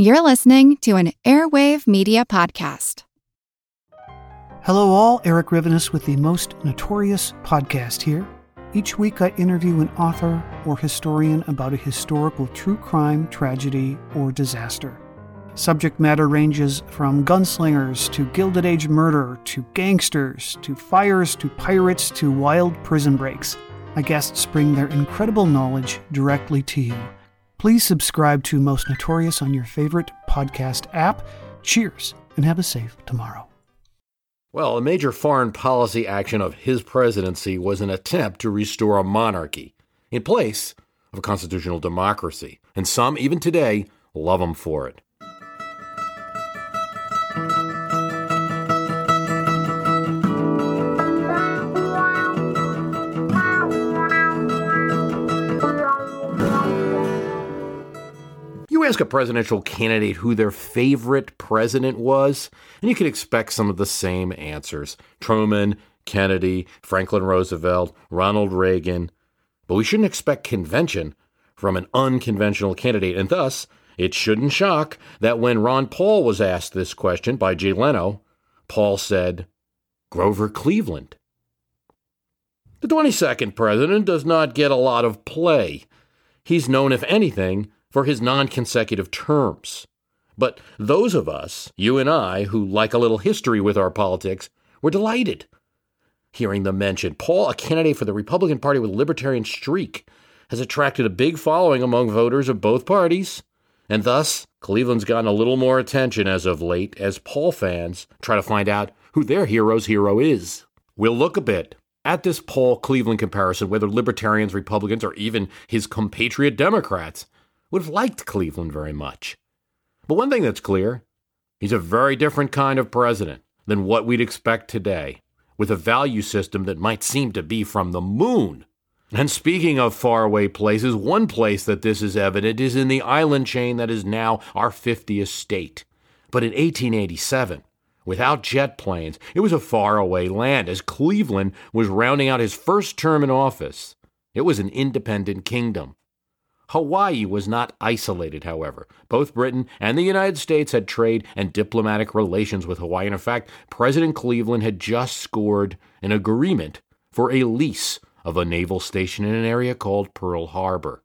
You're listening to an Airwave Media Podcast. Hello, all. Erik Rivenes with the most notorious podcast here. Each week, I interview an author or historian about a historical true crime, tragedy, or disaster. Subject matter ranges from gunslingers to Gilded Age murder to gangsters to fires to pirates to wild prison breaks. My guests bring their incredible knowledge directly to you. Please subscribe to Most Notorious on your favorite podcast app. Cheers and have a safe tomorrow. Well, a major foreign policy action of his presidency was an attempt to restore a monarchy in place of a constitutional democracy. And some, even today, love him for it. Ask a presidential candidate who their favorite president was, and you can expect some of the same answers Truman, Kennedy, Franklin Roosevelt, Ronald Reagan. But we shouldn't expect convention from an unconventional candidate, and thus, it shouldn't shock that when Ron Paul was asked this question by Jay Leno, Paul said, Grover Cleveland. The 22nd president does not get a lot of play. He's known, if anything, for his non consecutive terms. But those of us, you and I, who like a little history with our politics, were delighted. Hearing them mentioned, Paul, a candidate for the Republican Party with a libertarian streak, has attracted a big following among voters of both parties, and thus Cleveland's gotten a little more attention as of late as Paul fans try to find out who their hero's hero is. We'll look a bit at this Paul Cleveland comparison, whether libertarians, Republicans, or even his compatriot Democrats would have liked Cleveland very much. But one thing that's clear he's a very different kind of president than what we'd expect today, with a value system that might seem to be from the moon. And speaking of faraway places, one place that this is evident is in the island chain that is now our 50th state. But in 1887, without jet planes, it was a faraway land as Cleveland was rounding out his first term in office. It was an independent kingdom. Hawaii was not isolated, however. Both Britain and the United States had trade and diplomatic relations with Hawaii. And in fact, President Cleveland had just scored an agreement for a lease of a naval station in an area called Pearl Harbor.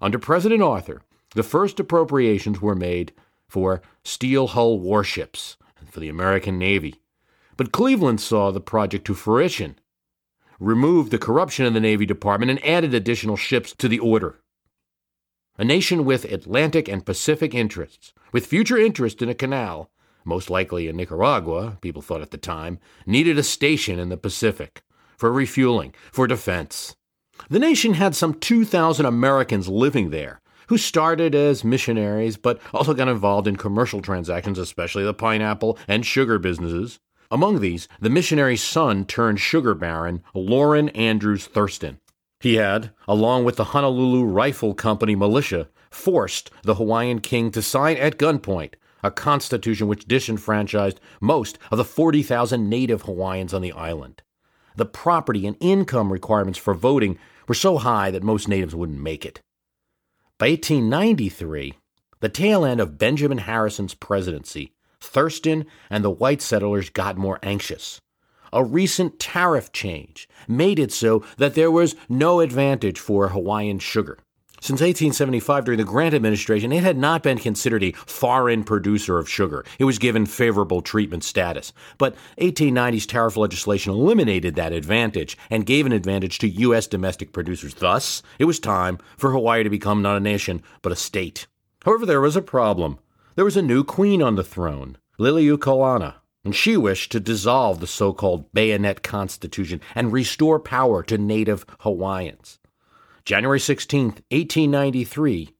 Under President Arthur, the first appropriations were made for steel hull warships for the American Navy. But Cleveland saw the project to fruition, removed the corruption in the Navy Department, and added additional ships to the order a nation with Atlantic and Pacific interests, with future interest in a canal, most likely in Nicaragua, people thought at the time, needed a station in the Pacific for refueling, for defense. The nation had some 2,000 Americans living there who started as missionaries but also got involved in commercial transactions, especially the pineapple and sugar businesses. Among these, the missionary's son turned sugar baron, Lorrin Andrews Thurston. He had, along with the Honolulu Rifle Company militia, forced the Hawaiian king to sign at gunpoint a constitution which disenfranchised most of the 40,000 native Hawaiians on the island. The property and income requirements for voting were so high that most natives wouldn't make it. By 1893, the tail end of Benjamin Harrison's presidency, Thurston and the white settlers got more anxious a recent tariff change made it so that there was no advantage for Hawaiian sugar. Since 1875, during the Grant administration, it had not been considered a foreign producer of sugar. It was given favorable treatment status. But 1890's tariff legislation eliminated that advantage and gave an advantage to U.S. domestic producers. Thus, it was time for Hawaii to become not a nation, but a state. However, there was a problem. There was a new queen on the throne, Liliuokalani and she wished to dissolve the so called Bayonet Constitution and restore power to native Hawaiians. January 16, 1893,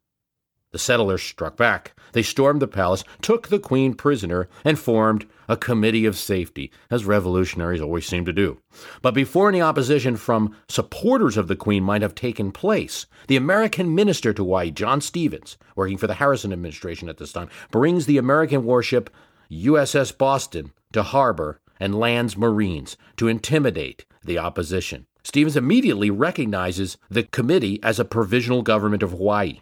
the settlers struck back. They stormed the palace, took the queen prisoner, and formed a committee of safety, as revolutionaries always seem to do. But before any opposition from supporters of the queen might have taken place, the American minister to Hawaii, John Stevens, working for the Harrison administration at this time, brings the American warship USS Boston to harbor and lands Marines to intimidate the opposition. Stevens immediately recognizes the committee as a provisional government of Hawaii.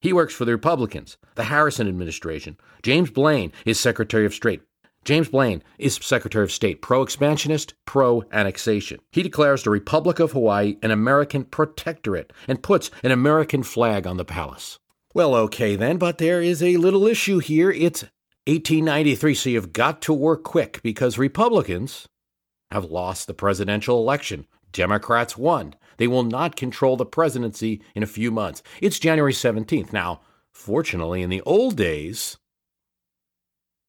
He works for the Republicans, the Harrison administration. James Blaine is Secretary of State. James Blaine is Secretary of State, pro expansionist, pro annexation. He declares the Republic of Hawaii an American protectorate and puts an American flag on the palace. Well, okay then, but there is a little issue here. It's 1893, so you've got to work quick because Republicans have lost the presidential election. Democrats won. They will not control the presidency in a few months. It's January 17th. Now, fortunately, in the old days,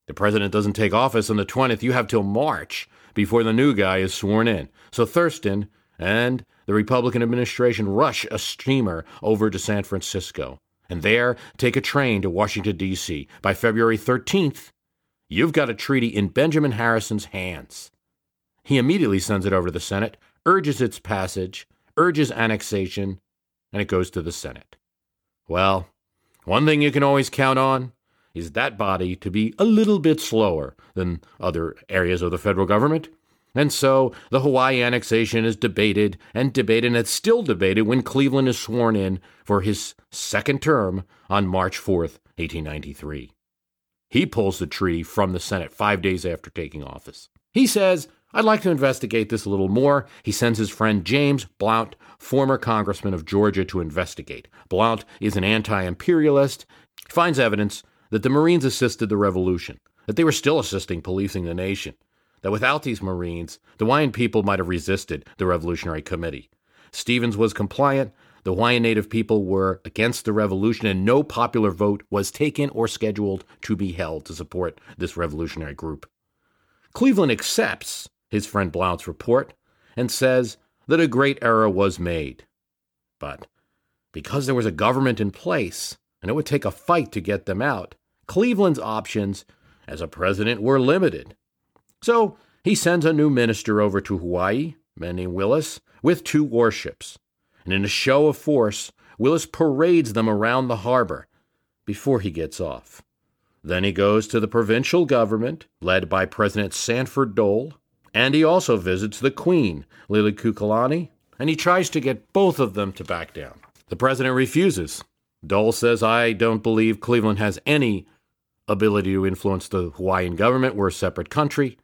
the president doesn't take office on the 20th. You have till March before the new guy is sworn in. So Thurston and the Republican administration rush a steamer over to San Francisco and there take a train to Washington, D.C. By February 13th, you've got a treaty in Benjamin Harrison's hands. He immediately sends it over to the Senate, urges its passage, urges annexation, and it goes to the Senate. Well, one thing you can always count on is that body to be a little bit slower than other areas of the federal government. And so the Hawaii annexation is debated and debated, and it's still debated when Cleveland is sworn in for his second term on March 4th, 1893. He pulls the treaty from the Senate five days after taking office. He says, I'd like to investigate this a little more. He sends his friend James Blount, former congressman of Georgia, to investigate. Blount is an anti imperialist, finds evidence that the Marines assisted the revolution, that they were still assisting policing the nation, that without these Marines, the Hawaiian people might have resisted the Revolutionary Committee. Stevens was compliant, the Hawaiian Native people were against the revolution, and no popular vote was taken or scheduled to be held to support this revolutionary group. Cleveland accepts his friend Blount's report and says that a great error was made. But because there was a government in place, and it would take a fight to get them out, Cleveland's options as a president were limited. So he sends a new minister over to Hawaii, man named Willis, with two warships. And in a show of force, Willis parades them around the harbor before he gets off. Then he goes to the provincial government, led by President Sanford Dole, and he also visits the Queen, Liliuokalani, and he tries to get both of them to back down. The president refuses. Dole says, I don't believe Cleveland has any ability to influence the Hawaiian government. We're a separate country.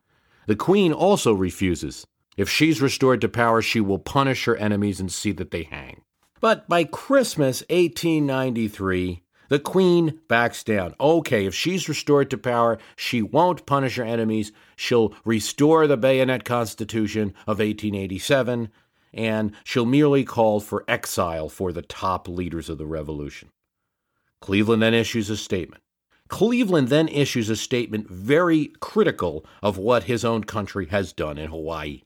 The Queen also refuses. If she's restored to power, she will punish her enemies and see that they hang. But by Christmas 1893, the Queen backs down. Okay, if she's restored to power, she won't punish her enemies. She'll restore the Bayonet Constitution of 1887, and she'll merely call for exile for the top leaders of the revolution. Cleveland then issues a statement. Cleveland then issues a statement very critical of what his own country has done in Hawaii.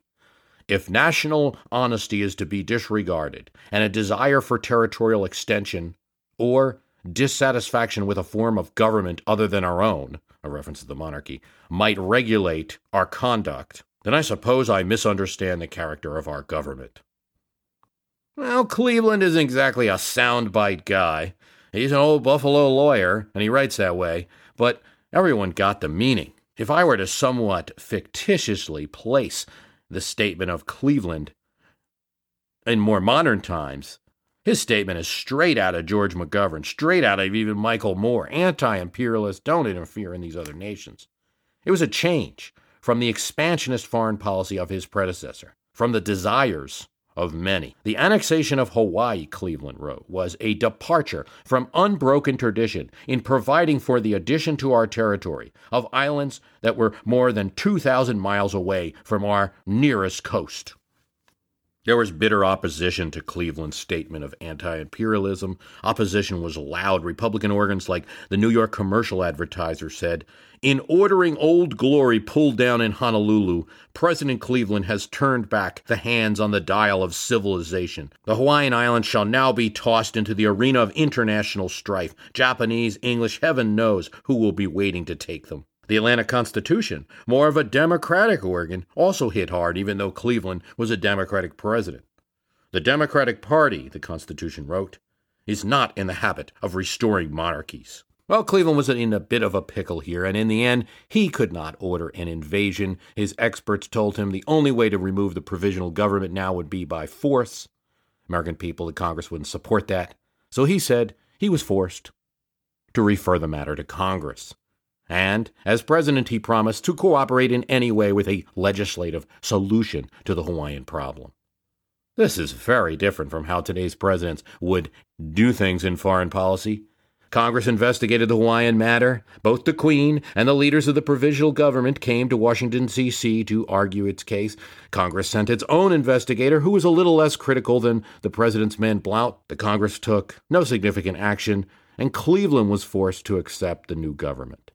If national honesty is to be disregarded and a desire for territorial extension or dissatisfaction with a form of government other than our own, a reference to the monarchy, might regulate our conduct, then I suppose I misunderstand the character of our government. Well, Cleveland isn't exactly a soundbite guy, He's an old Buffalo lawyer, and he writes that way, but everyone got the meaning. If I were to somewhat fictitiously place the statement of Cleveland in more modern times, his statement is straight out of George McGovern, straight out of even Michael Moore, anti imperialist, don't interfere in these other nations. It was a change from the expansionist foreign policy of his predecessor, from the desires of many. The annexation of Hawaii, Cleveland wrote, was a departure from unbroken tradition in providing for the addition to our territory of islands that were more than 2,000 miles away from our nearest coast. There was bitter opposition to Cleveland's statement of anti imperialism. Opposition was loud. Republican organs like the New York Commercial Advertiser said In ordering Old Glory pulled down in Honolulu, President Cleveland has turned back the hands on the dial of civilization. The Hawaiian Islands shall now be tossed into the arena of international strife. Japanese, English, heaven knows who will be waiting to take them. The Atlanta Constitution, more of a Democratic organ, also hit hard, even though Cleveland was a Democratic president. The Democratic Party, the Constitution wrote, is not in the habit of restoring monarchies. Well, Cleveland was in a bit of a pickle here, and in the end, he could not order an invasion. His experts told him the only way to remove the provisional government now would be by force. American people, the Congress wouldn't support that. So he said he was forced. to refer the matter to Congress. And, as president, he promised to cooperate in any way with a legislative solution to the Hawaiian problem. This is very different from how today's presidents would do things in foreign policy. Congress investigated the Hawaiian matter. Both the Queen and the leaders of the provisional government came to Washington, D.C. to argue its case. Congress sent its own investigator, who was a little less critical than the president's man Blount. The Congress took no significant action, and Cleveland was forced to accept the new government.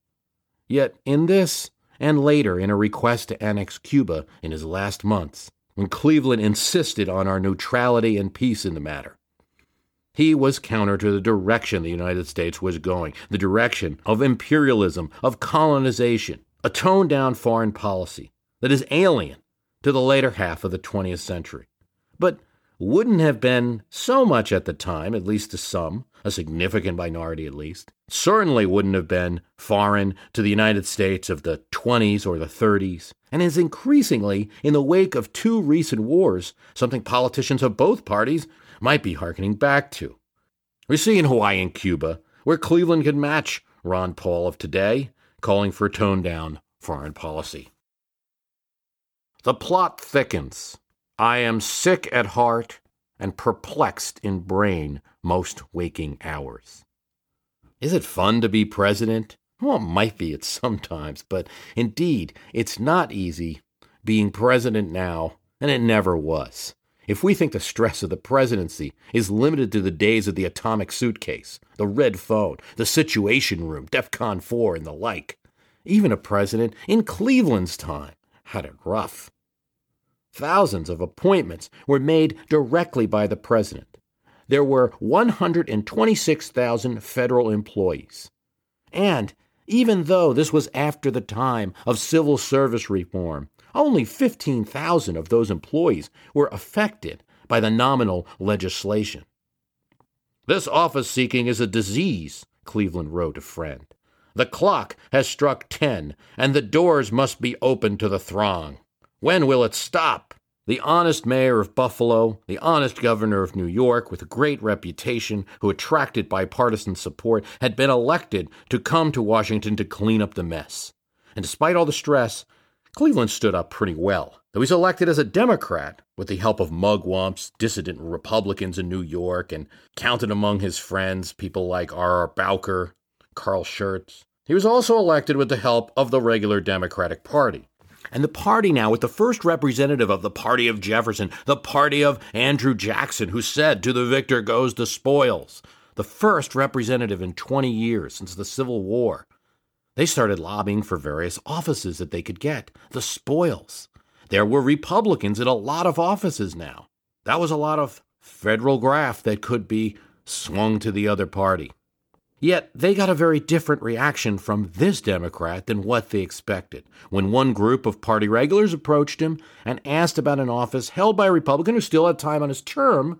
Yet, in this, and later in a request to annex Cuba in his last months, when Cleveland insisted on our neutrality and peace in the matter, he was counter to the direction the United States was going, the direction of imperialism, of colonization, a toned down foreign policy that is alien to the later half of the 20th century, but wouldn't have been so much at the time, at least to some, a significant minority at least, certainly wouldn't have been foreign to the United States of the 20s or the 30s, and is increasingly, in the wake of two recent wars, something politicians of both parties might be hearkening back to. We see in Hawaii and Cuba where Cleveland could match Ron Paul of today, calling for toned down foreign policy. The plot thickens. I am sick at heart and perplexed in brain most waking hours. Is it fun to be president? Well, it might be at sometimes, but indeed, it's not easy being president now, and it never was. If we think the stress of the presidency is limited to the days of the atomic suitcase, the red phone, the situation room, DEFCON 4, and the like, even a president in Cleveland's time had it rough. Thousands of appointments were made directly by the president. There were 126,000 federal employees. And even though this was after the time of civil service reform, only 15,000 of those employees were affected by the nominal legislation. This office seeking is a disease, Cleveland wrote a friend. The clock has struck 10, and the doors must be open to the throng. When will it stop? The honest mayor of Buffalo, the honest governor of New York, with a great reputation, who attracted bipartisan support, had been elected to come to Washington to clean up the mess. And despite all the stress, Cleveland stood up pretty well. Though he's elected as a Democrat with the help of mugwumps, dissident Republicans in New York, and counted among his friends people like R. R. Bowker, Carl Schurz. He was also elected with the help of the regular Democratic Party. And the party now, with the first representative of the party of Jefferson, the party of Andrew Jackson, who said, To the victor goes the spoils. The first representative in 20 years since the Civil War they started lobbying for various offices that they could get, the spoils. There were Republicans in a lot of offices now. That was a lot of federal graft that could be swung to the other party. Yet they got a very different reaction from this Democrat than what they expected when one group of party regulars approached him and asked about an office held by a Republican who still had time on his term,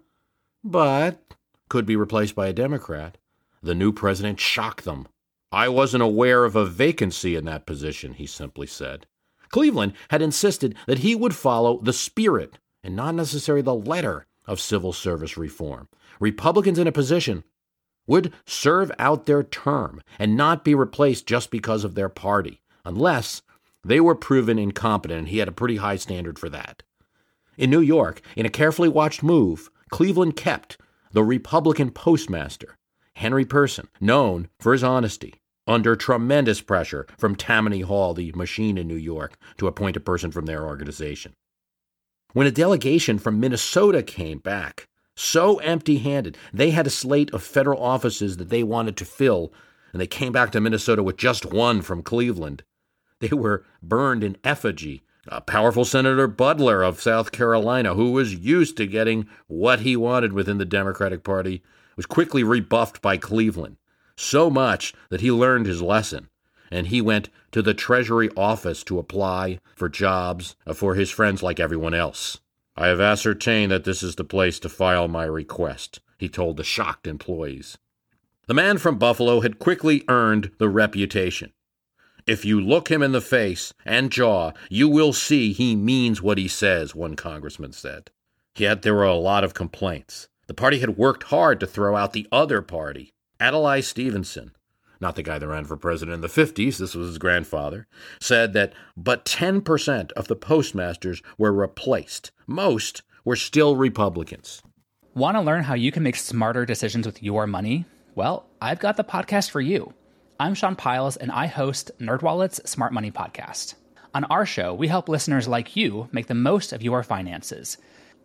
but could be replaced by a Democrat. The new president shocked them I wasn't aware of a vacancy in that position, he simply said. Cleveland had insisted that he would follow the spirit and not necessarily the letter of civil service reform. Republicans in a position would serve out their term and not be replaced just because of their party, unless they were proven incompetent, and he had a pretty high standard for that. In New York, in a carefully watched move, Cleveland kept the Republican postmaster, Henry Pearson, known for his honesty, under tremendous pressure from Tammany Hall, the machine in New York, to appoint a person from their organization. When a delegation from Minnesota came back, so empty handed, they had a slate of federal offices that they wanted to fill, and they came back to Minnesota with just one from Cleveland. They were burned in effigy. A powerful Senator Butler of South Carolina, who was used to getting what he wanted within the Democratic Party, was quickly rebuffed by Cleveland, so much that he learned his lesson, and he went to the Treasury office to apply for jobs uh, for his friends like everyone else. I have ascertained that this is the place to file my request, he told the shocked employees. The man from Buffalo had quickly earned the reputation. If you look him in the face and jaw, you will see he means what he says, one congressman said. Yet there were a lot of complaints. The party had worked hard to throw out the other party. Adlai Stevenson, not the guy that ran for president in the 50s, this was his grandfather, said that but 10% of the postmasters were replaced. Most were still Republicans. Want to learn how you can make smarter decisions with your money? Well, I've got the podcast for you. I'm Sean Pyles, and I host NerdWallet's Smart Money Podcast. On our show, we help listeners like you make the most of your finances.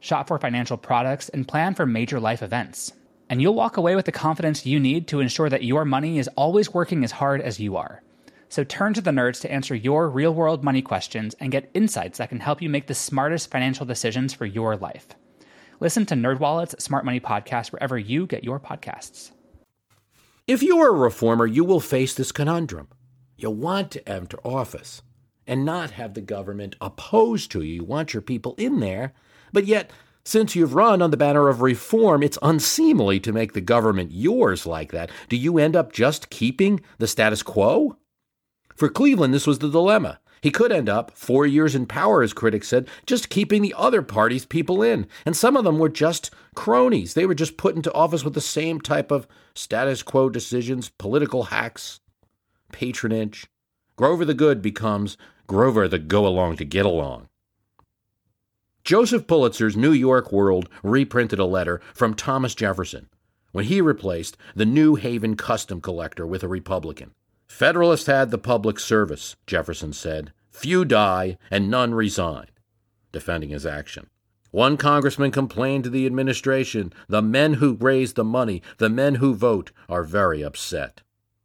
shop for financial products, and plan for major life events. And you'll walk away with the confidence you need to ensure that your money is always working as hard as you are. So turn to the nerds to answer your real world money questions and get insights that can help you make the smartest financial decisions for your life. Listen to NerdWallet's Smart Money Podcast wherever you get your podcasts. If you are a reformer, you will face this conundrum. You want to enter office and not have the government opposed to you. You want your people in there, but yet, since you've run on the banner of reform, it's unseemly to make the government yours like that. Do you end up just keeping the status quo? For Cleveland, this was the dilemma. He could end up, four years in power, as critics said, just keeping the other party's people in. And some of them were just cronies. They were just put into office with the same type of status quo decisions, political hacks, patronage. Grover the Good becomes Grover the Go Along to Get Along. Joseph Pulitzer's New York World reprinted a letter from Thomas Jefferson when he replaced the New Haven custom collector with a Republican. Federalists had the public service, Jefferson said. Few die and none resign, defending his action. One congressman complained to the administration the men who raise the money, the men who vote, are very upset.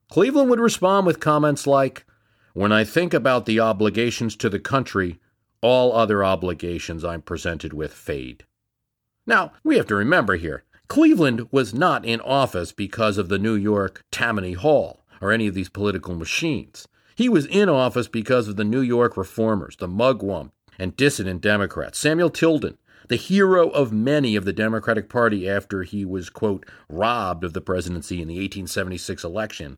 Cleveland would respond with comments like, When I think about the obligations to the country, all other obligations I'm presented with fade. Now, we have to remember here Cleveland was not in office because of the New York Tammany Hall or any of these political machines. He was in office because of the New York reformers, the mugwump and dissident Democrats. Samuel Tilden, the hero of many of the Democratic Party after he was, quote, robbed of the presidency in the 1876 election,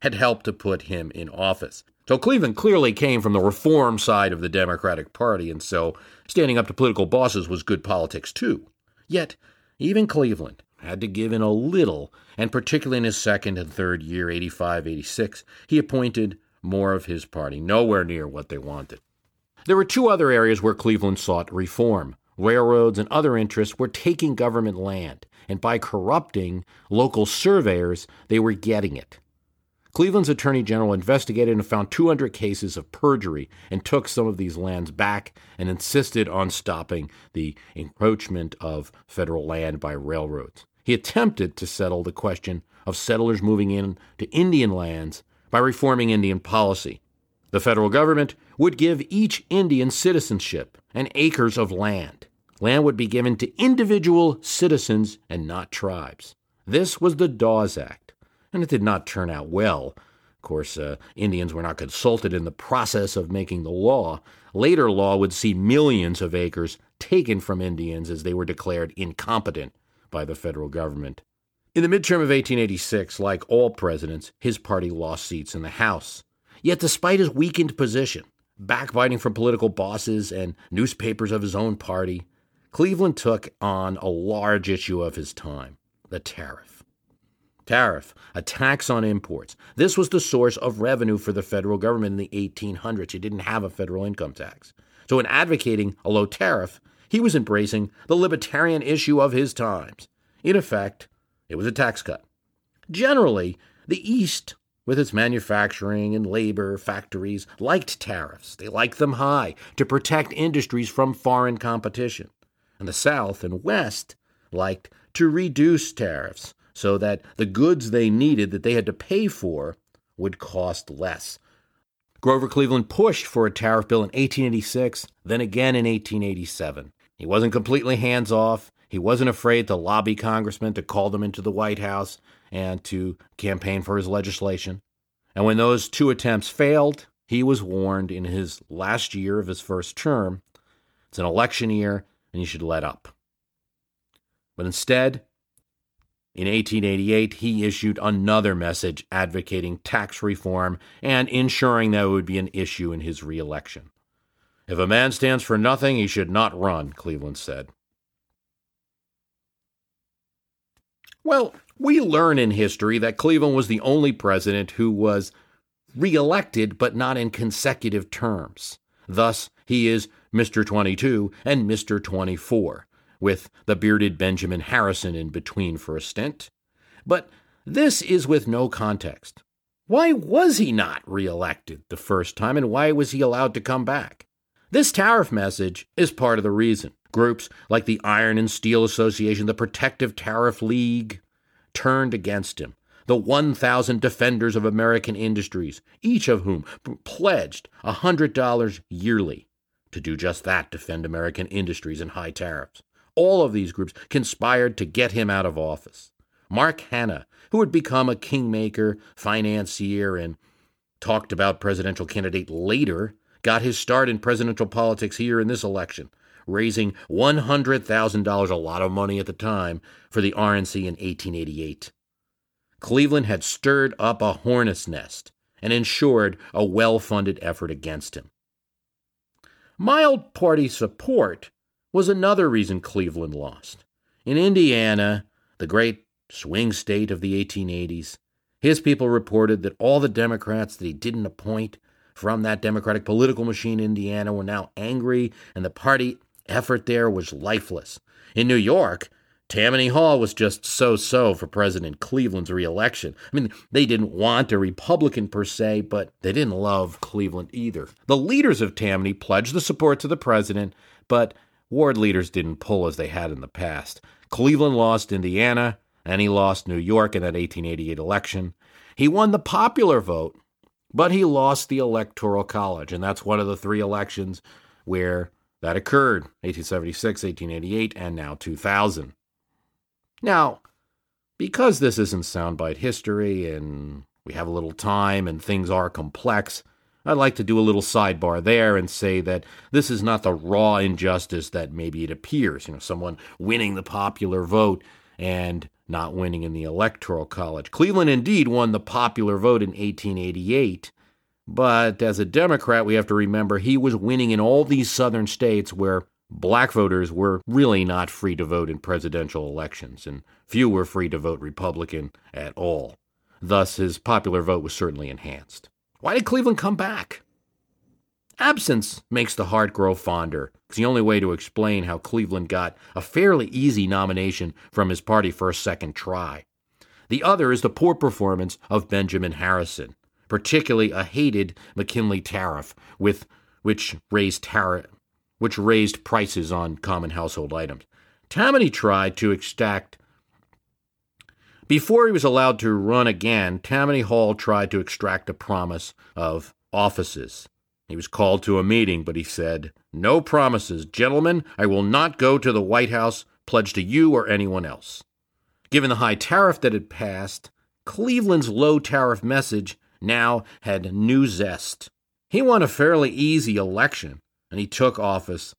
had helped to put him in office. So Cleveland clearly came from the reform side of the Democratic Party, and so standing up to political bosses was good politics too. Yet, even Cleveland, had to give in a little, and particularly in his second and third year, 85 86, he appointed more of his party, nowhere near what they wanted. There were two other areas where Cleveland sought reform. Railroads and other interests were taking government land, and by corrupting local surveyors, they were getting it. Cleveland's attorney general investigated and found 200 cases of perjury and took some of these lands back and insisted on stopping the encroachment of federal land by railroads. He attempted to settle the question of settlers moving in to Indian lands by reforming Indian policy. The federal government would give each Indian citizenship and acres of land. Land would be given to individual citizens and not tribes. This was the Dawes Act and it did not turn out well. Of course, uh, Indians were not consulted in the process of making the law. Later law would see millions of acres taken from Indians as they were declared incompetent by the federal government. In the midterm of 1886, like all presidents, his party lost seats in the House. Yet, despite his weakened position, backbiting from political bosses and newspapers of his own party, Cleveland took on a large issue of his time the tariff tariff, a tax on imports. This was the source of revenue for the federal government in the 1800s. You didn't have a federal income tax. So, in advocating a low tariff, he was embracing the libertarian issue of his times. In effect, it was a tax cut. Generally, the East, with its manufacturing and labor factories, liked tariffs. They liked them high to protect industries from foreign competition. And the South and West liked to reduce tariffs so that the goods they needed that they had to pay for would cost less. Grover Cleveland pushed for a tariff bill in 1886, then again in 1887. He wasn't completely hands off. He wasn't afraid to lobby congressmen to call them into the White House and to campaign for his legislation. And when those two attempts failed, he was warned in his last year of his first term it's an election year and you should let up. But instead, in 1888, he issued another message advocating tax reform and ensuring that it would be an issue in his reelection. If a man stands for nothing, he should not run, Cleveland said. Well, we learn in history that Cleveland was the only president who was reelected but not in consecutive terms. Thus, he is Mr. 22 and Mr. 24, with the bearded Benjamin Harrison in between for a stint. But this is with no context. Why was he not reelected the first time, and why was he allowed to come back? This tariff message is part of the reason. Groups like the Iron and Steel Association, the Protective Tariff League, turned against him. The 1,000 defenders of American industries, each of whom pledged $100 yearly to do just that defend American industries and high tariffs. All of these groups conspired to get him out of office. Mark Hanna, who had become a kingmaker, financier, and talked about presidential candidate later, got his start in presidential politics here in this election raising $100,000, a lot of money at the time, for the RNC in 1888. Cleveland had stirred up a hornet's nest and ensured a well funded effort against him. Mild party support was another reason Cleveland lost. In Indiana, the great swing state of the 1880s, his people reported that all the Democrats that he didn't appoint from that Democratic political machine in Indiana were now angry, and the party effort there was lifeless. In New York, Tammany Hall was just so so for President Cleveland's reelection. I mean, they didn't want a Republican per se, but they didn't love Cleveland either. The leaders of Tammany pledged the support to the president, but ward leaders didn't pull as they had in the past. Cleveland lost Indiana, and he lost New York in that 1888 election. He won the popular vote, but he lost the Electoral College, and that's one of the three elections where that occurred 1876, 1888, and now 2000. Now, because this isn't soundbite history and we have a little time and things are complex, I'd like to do a little sidebar there and say that this is not the raw injustice that maybe it appears. You know, someone winning the popular vote and not winning in the Electoral College. Cleveland indeed won the popular vote in 1888, but as a Democrat, we have to remember he was winning in all these southern states where black voters were really not free to vote in presidential elections, and few were free to vote Republican at all. Thus, his popular vote was certainly enhanced. Why did Cleveland come back? Absence makes the heart grow fonder. It's the only way to explain how Cleveland got a fairly easy nomination from his party for a second try. The other is the poor performance of Benjamin Harrison particularly a hated McKinley tariff, with which raised tariff, which raised prices on common household items. Tammany tried to extract. Before he was allowed to run again, Tammany Hall tried to extract a promise of offices. He was called to a meeting, but he said, No promises. Gentlemen, I will not go to the White House pledged to you or anyone else. Given the high tariff that had passed, Cleveland's low tariff message now had new zest. He won a fairly easy election, and he took office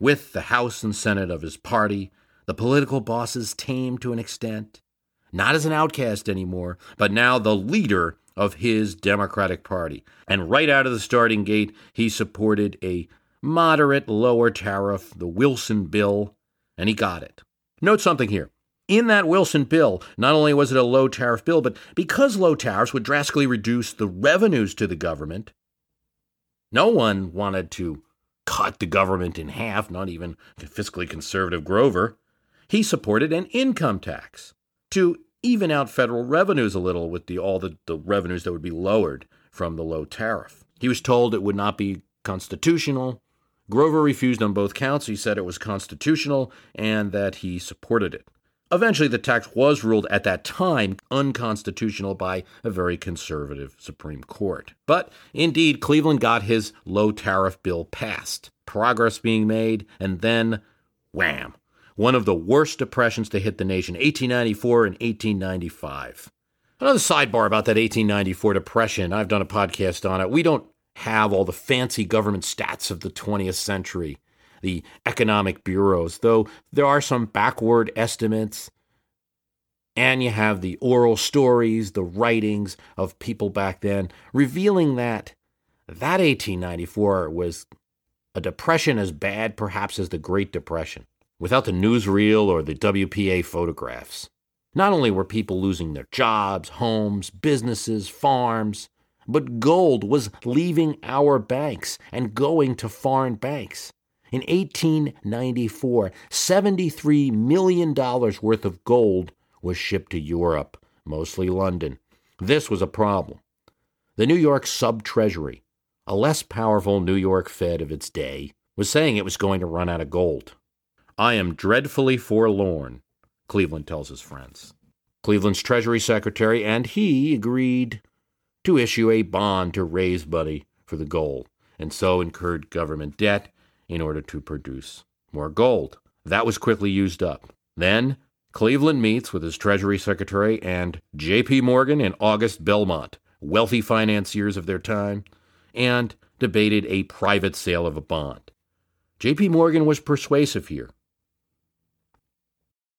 with the House and Senate of his party, the political bosses tamed to an extent, not as an outcast anymore, but now the leader of his Democratic Party. And right out of the starting gate, he supported a moderate lower tariff, the Wilson Bill, and he got it. Note something here in that Wilson bill, not only was it a low tariff bill, but because low tariffs would drastically reduce the revenues to the government, no one wanted to cut the government in half, not even fiscally conservative Grover. He supported an income tax to even out federal revenues a little with the, all the, the revenues that would be lowered from the low tariff. He was told it would not be constitutional. Grover refused on both counts. He said it was constitutional and that he supported it. Eventually, the tax was ruled at that time unconstitutional by a very conservative Supreme Court. But indeed, Cleveland got his low tariff bill passed, progress being made, and then wham! One of the worst depressions to hit the nation, 1894 and 1895. Another sidebar about that 1894 depression. I've done a podcast on it. We don't have all the fancy government stats of the 20th century, the economic bureaus, though there are some backward estimates. And you have the oral stories, the writings of people back then, revealing that that 1894 was a depression as bad, perhaps, as the Great Depression, without the newsreel or the WPA photographs. Not only were people losing their jobs, homes, businesses, farms, but gold was leaving our banks and going to foreign banks. In 1894, $73 million worth of gold was shipped to Europe, mostly London. This was a problem. The New York Sub Treasury, a less powerful New York Fed of its day, was saying it was going to run out of gold. I am dreadfully forlorn, Cleveland tells his friends. Cleveland's Treasury Secretary and he agreed to issue a bond to raise money for the gold, and so incurred government debt in order to produce more gold. That was quickly used up. Then Cleveland meets with his Treasury Secretary and J.P. Morgan and August Belmont, wealthy financiers of their time, and debated a private sale of a bond. J.P. Morgan was persuasive here.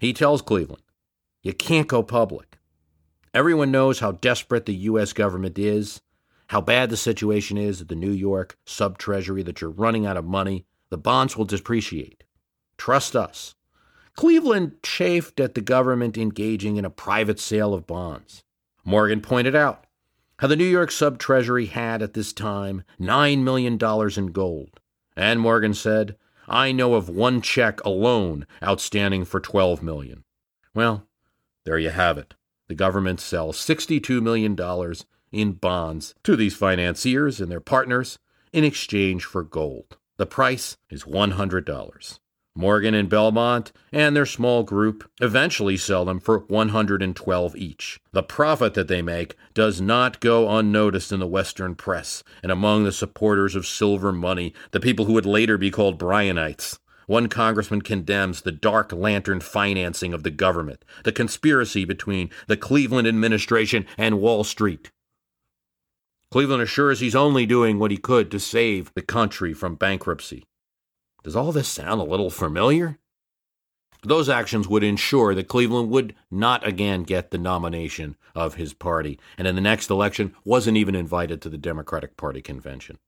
He tells Cleveland, You can't go public. Everyone knows how desperate the U.S. government is, how bad the situation is at the New York sub treasury, that you're running out of money. The bonds will depreciate. Trust us. Cleveland chafed at the government engaging in a private sale of bonds. Morgan pointed out how the New York sub treasury had at this time $9 million in gold. And Morgan said, I know of one check alone outstanding for 12 million. Well, there you have it. The government sells $62 million in bonds to these financiers and their partners in exchange for gold. The price is $100. Morgan and Belmont and their small group eventually sell them for 112 each. The profit that they make does not go unnoticed in the Western press and among the supporters of silver money, the people who would later be called Bryanites. One congressman condemns the dark lantern financing of the government, the conspiracy between the Cleveland administration and Wall Street. Cleveland assures he's only doing what he could to save the country from bankruptcy. Does all this sound a little familiar? Those actions would ensure that Cleveland would not again get the nomination of his party, and in the next election wasn't even invited to the Democratic Party convention.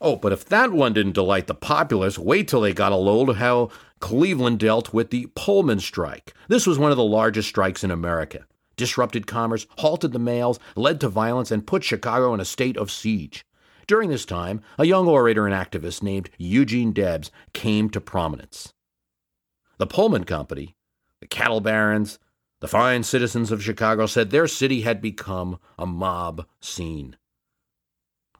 Oh, but if that one didn't delight the populace, wait till they got a load of how Cleveland dealt with the Pullman strike. This was one of the largest strikes in America. Disrupted commerce, halted the mails, led to violence, and put Chicago in a state of siege. During this time, a young orator and activist named Eugene Debs came to prominence. The Pullman Company, the cattle barons, the fine citizens of Chicago said their city had become a mob scene,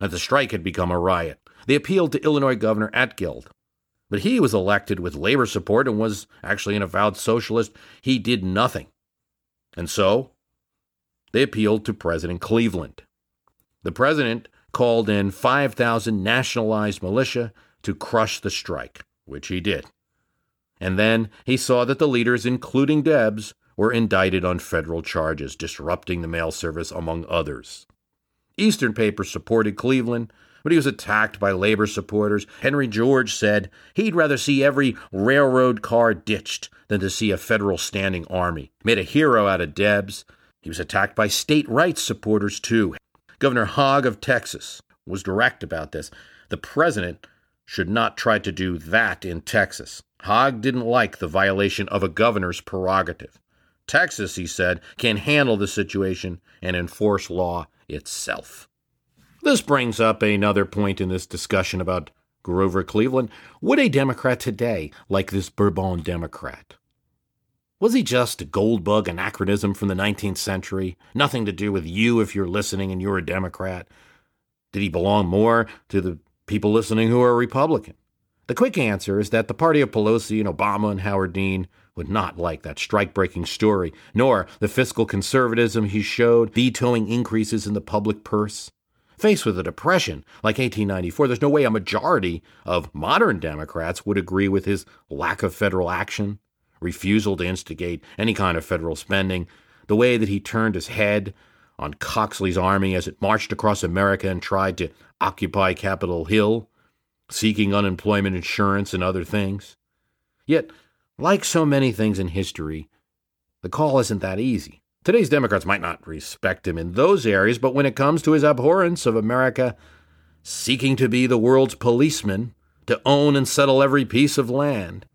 that the strike had become a riot. They appealed to Illinois Governor Altgeld, but he was elected with labor support and was actually an avowed socialist. He did nothing. And so they appealed to President Cleveland. The president called in 5,000 nationalized militia to crush the strike, which he did. And then he saw that the leaders, including Debs, were indicted on federal charges, disrupting the mail service, among others. Eastern papers supported Cleveland, but he was attacked by labor supporters. Henry George said he'd rather see every railroad car ditched than to see a federal standing army. Made a hero out of Debs, He was attacked by state rights supporters, too. Governor Hogg of Texas was direct about this. The president should not try to do that in Texas. Hogg didn't like the violation of a governor's prerogative. Texas, he said, can handle the situation and enforce law itself. This brings up another point in this discussion about Grover Cleveland. Would a Democrat today like this Bourbon Democrat? Was he just a goldbug anachronism from the 19th century? Nothing to do with you if you're listening and you're a Democrat? Did he belong more to the people listening who are Republican? The quick answer is that the party of Pelosi and Obama and Howard Dean would not like that strike breaking story, nor the fiscal conservatism he showed, vetoing increases in the public purse. Faced with a depression like 1894, there's no way a majority of modern Democrats would agree with his lack of federal action, refusal to instigate any kind of federal spending, the way that he turned his head on Coxey's army as it marched across America and tried to occupy Capitol Hill, seeking unemployment insurance and other things. Yet, like so many things in history, the call isn't that easy. Today's Democrats might not respect him in those areas, but when it comes to his abhorrence of America seeking to be the world's policeman, to own and settle every piece of land,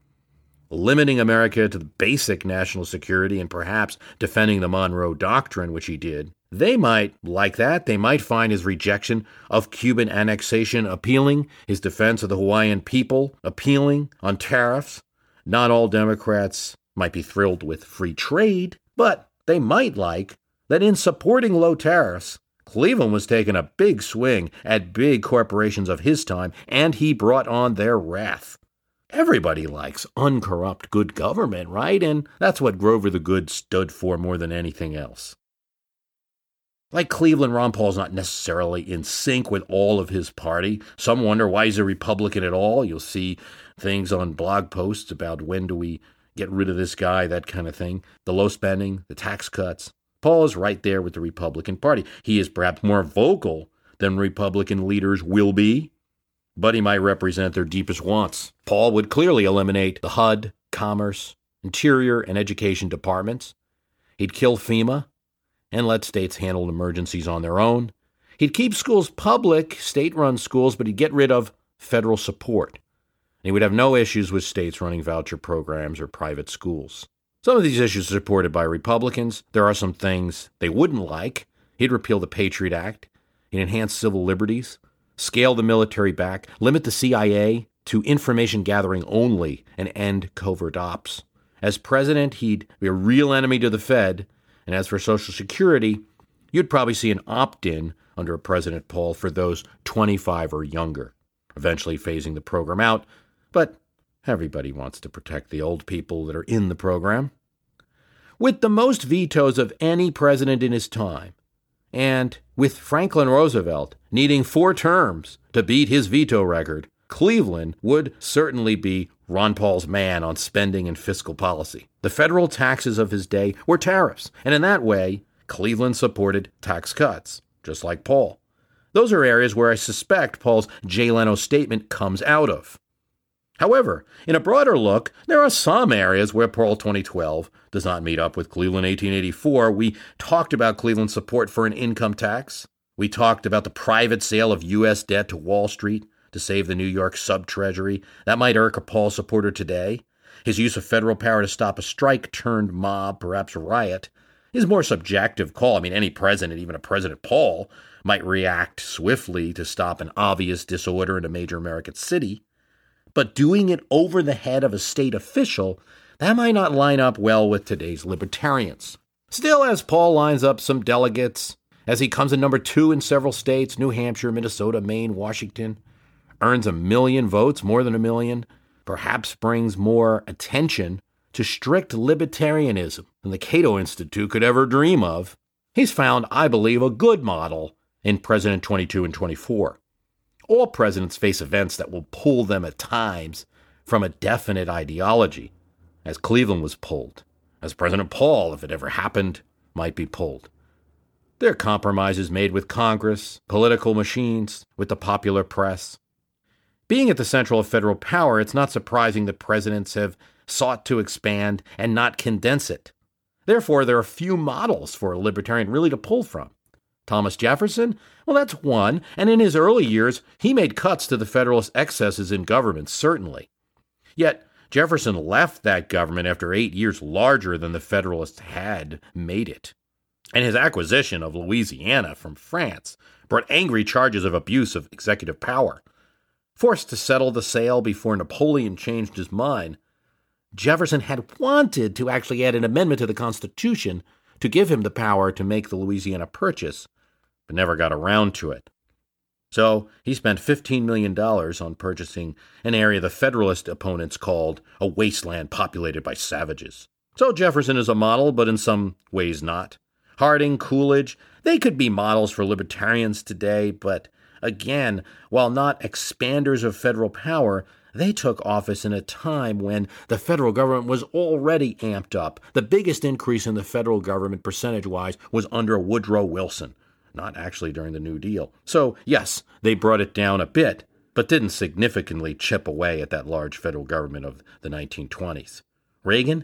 limiting America to the basic national security and perhaps defending the Monroe Doctrine, which he did, they might like that. They might find his rejection of Cuban annexation appealing, his defense of the Hawaiian people appealing on tariffs. Not all Democrats might be thrilled with free trade, but they might like that in supporting low tariffs, Cleveland was taking a big swing at big corporations of his time, and he brought on their wrath. Everybody likes uncorrupt good government, right? And that's what Grover the Good stood for more than anything else. Like Cleveland, Ron Paul's not necessarily in sync with all of his party. Some wonder why he's a Republican at all. You'll see things on blog posts about when do we get rid of this guy, that kind of thing. The low spending, the tax cuts. Paul is right there with the Republican Party. He is perhaps more vocal than Republican leaders will be, but he might represent their deepest wants. Paul would clearly eliminate the HUD, Commerce, Interior, and Education departments. He'd kill FEMA and let states handle emergencies on their own. He'd keep schools public, state run schools, but he'd get rid of federal support he would have no issues with states running voucher programs or private schools. Some of these issues are supported by Republicans. There are some things they wouldn't like. He'd repeal the Patriot Act, he'd enhance civil liberties, scale the military back, limit the CIA to information gathering only, and end covert ops. As president, he'd be a real enemy to the Fed. And as for Social Security, you'd probably see an opt in under a President Paul for those 25 or younger, eventually phasing the program out but everybody wants to protect the old people that are in the program. With the most vetoes of any president in his time, and with Franklin Roosevelt needing four terms to beat his veto record, Cleveland would certainly be Ron Paul's man on spending and fiscal policy. The federal taxes of his day were tariffs, and in that way, Cleveland supported tax cuts, just like Paul. Those are areas where I suspect Paul's Jay Leno statement comes out of. However, in a broader look, there are some areas where Paul 2012 does not meet up with Cleveland 1884. We talked about Cleveland's support for an income tax. We talked about the private sale of U.S. debt to Wall Street to save the New York sub treasury. That might irk a Paul supporter today. His use of federal power to stop a strike turned mob, perhaps riot, is more subjective call. I mean, any president, even a President Paul, might react swiftly to stop an obvious disorder in a major American city but doing it over the head of a state official, that might not line up well with today's libertarians. Still, as Paul lines up some delegates, as he comes in number two in several states New Hampshire, Minnesota, Maine, Washington, earns a million votes, more than a million, perhaps brings more attention to strict libertarianism than the Cato Institute could ever dream of. He's found, I believe, a good model in President 22 and 24. All presidents face events that will pull them at times from a definite ideology, as Cleveland was pulled, as President Paul, if it ever happened, might be pulled. There are compromises made with Congress, political machines, with the popular press. Being at the central of federal power, it's not surprising that presidents have sought to expand and not condense it. Therefore, there are few models for a libertarian really to pull from. Thomas Jefferson? Well, that's one, and in his early years, he made cuts to the Federalist excesses in government, certainly. Yet, Jefferson left that government after eight years larger than the Federalists had made it. And his acquisition of Louisiana from France brought angry charges of abuse of executive power. Forced to settle the sale before Napoleon changed his mind, Jefferson had wanted to actually add an amendment to the Constitution to give him the power to make the Louisiana Purchase, but never got around to it. So he spent $15 million on purchasing an area the Federalist opponents called a wasteland populated by savages. So Jefferson is a model, but in some ways not. Harding, Coolidge, they could be models for libertarians today, but again, while not expanders of federal power, they took office in a time when the federal government was already amped up. The biggest increase in the federal government, percentage wise, was under Woodrow Wilson, not actually during the New Deal. So, yes, they brought it down a bit, but didn't significantly chip away at that large federal government of the 1920s. Reagan?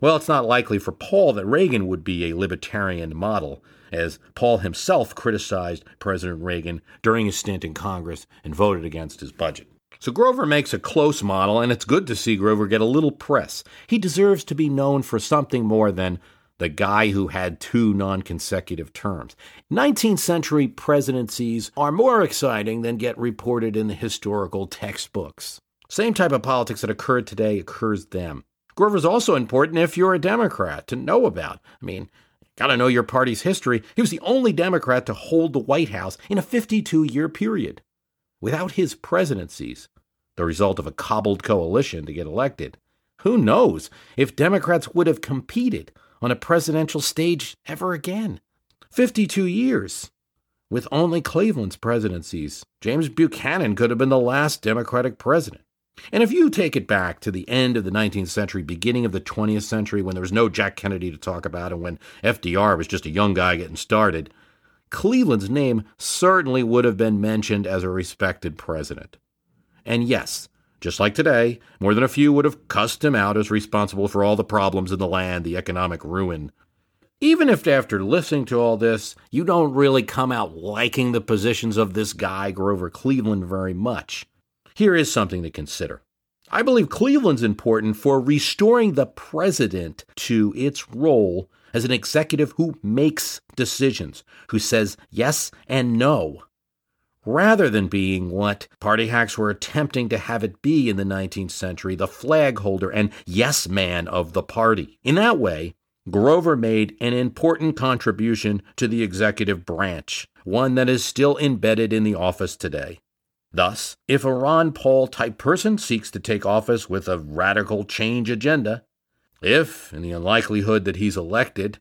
Well, it's not likely for Paul that Reagan would be a libertarian model, as Paul himself criticized President Reagan during his stint in Congress and voted against his budget. So Grover makes a close model, and it's good to see Grover get a little press. He deserves to be known for something more than the guy who had two non consecutive terms. 19th century presidencies are more exciting than get reported in the historical textbooks. Same type of politics that occurred today occurs then. Grover's also important if you're a Democrat to know about. I mean, got to know your party's history. He was the only Democrat to hold the White House in a 52 year period. Without his presidencies, the result of a cobbled coalition to get elected, who knows if Democrats would have competed on a presidential stage ever again? 52 years. With only Cleveland's presidencies, James Buchanan could have been the last Democratic president. And if you take it back to the end of the 19th century, beginning of the 20th century, when there was no Jack Kennedy to talk about and when FDR was just a young guy getting started, Cleveland's name certainly would have been mentioned as a respected president. And yes, just like today, more than a few would have cussed him out as responsible for all the problems in the land, the economic ruin. Even if after listening to all this, you don't really come out liking the positions of this guy, Grover Cleveland, very much, here is something to consider. I believe Cleveland's important for restoring the president to its role as an executive who makes decisions, who says yes and no, rather than being what party hacks were attempting to have it be in the 19th century, the flag holder and yes man of the party. In that way, Grover made an important contribution to the executive branch, one that is still embedded in the office today. Thus, if a Ron Paul type person seeks to take office with a radical change agenda, if, in the unlikelihood that he's elected,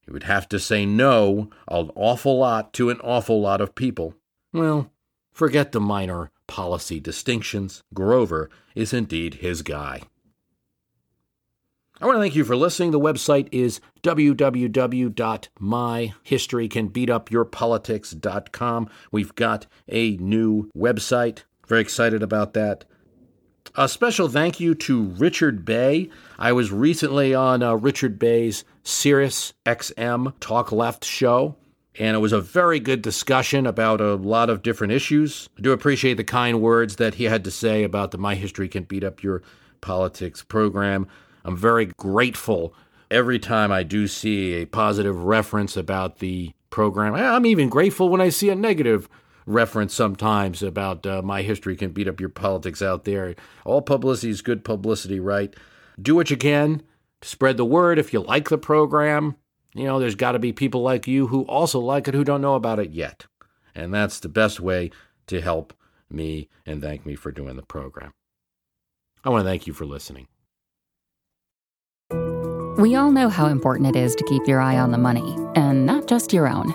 he would have to say no an awful lot to an awful lot of people, well, forget the minor policy distinctions. Grover is indeed his guy. I want to thank you for listening. The website is www.myhistorycanbeatupyourpolitics.com. We've got a new website. Very excited about that. A special thank you to Richard Bay. I was recently on uh, Richard Bay's Sirius XM Talk Left show, and it was a very good discussion about a lot of different issues. I do appreciate the kind words that he had to say about the My History Can Beat Up Your Politics program. I'm very grateful every time I do see a positive reference about the program. I'm even grateful when I see a negative reference sometimes about uh, my history can beat up your politics out there. All publicity is good publicity, right? Do what you can to spread the word. If you like the program, you know, there's got to be people like you who also like it who don't know about it yet. And that's the best way to help me and thank me for doing the program. I want to thank you for listening. We all know how important it is to keep your eye on the money, and not just your own.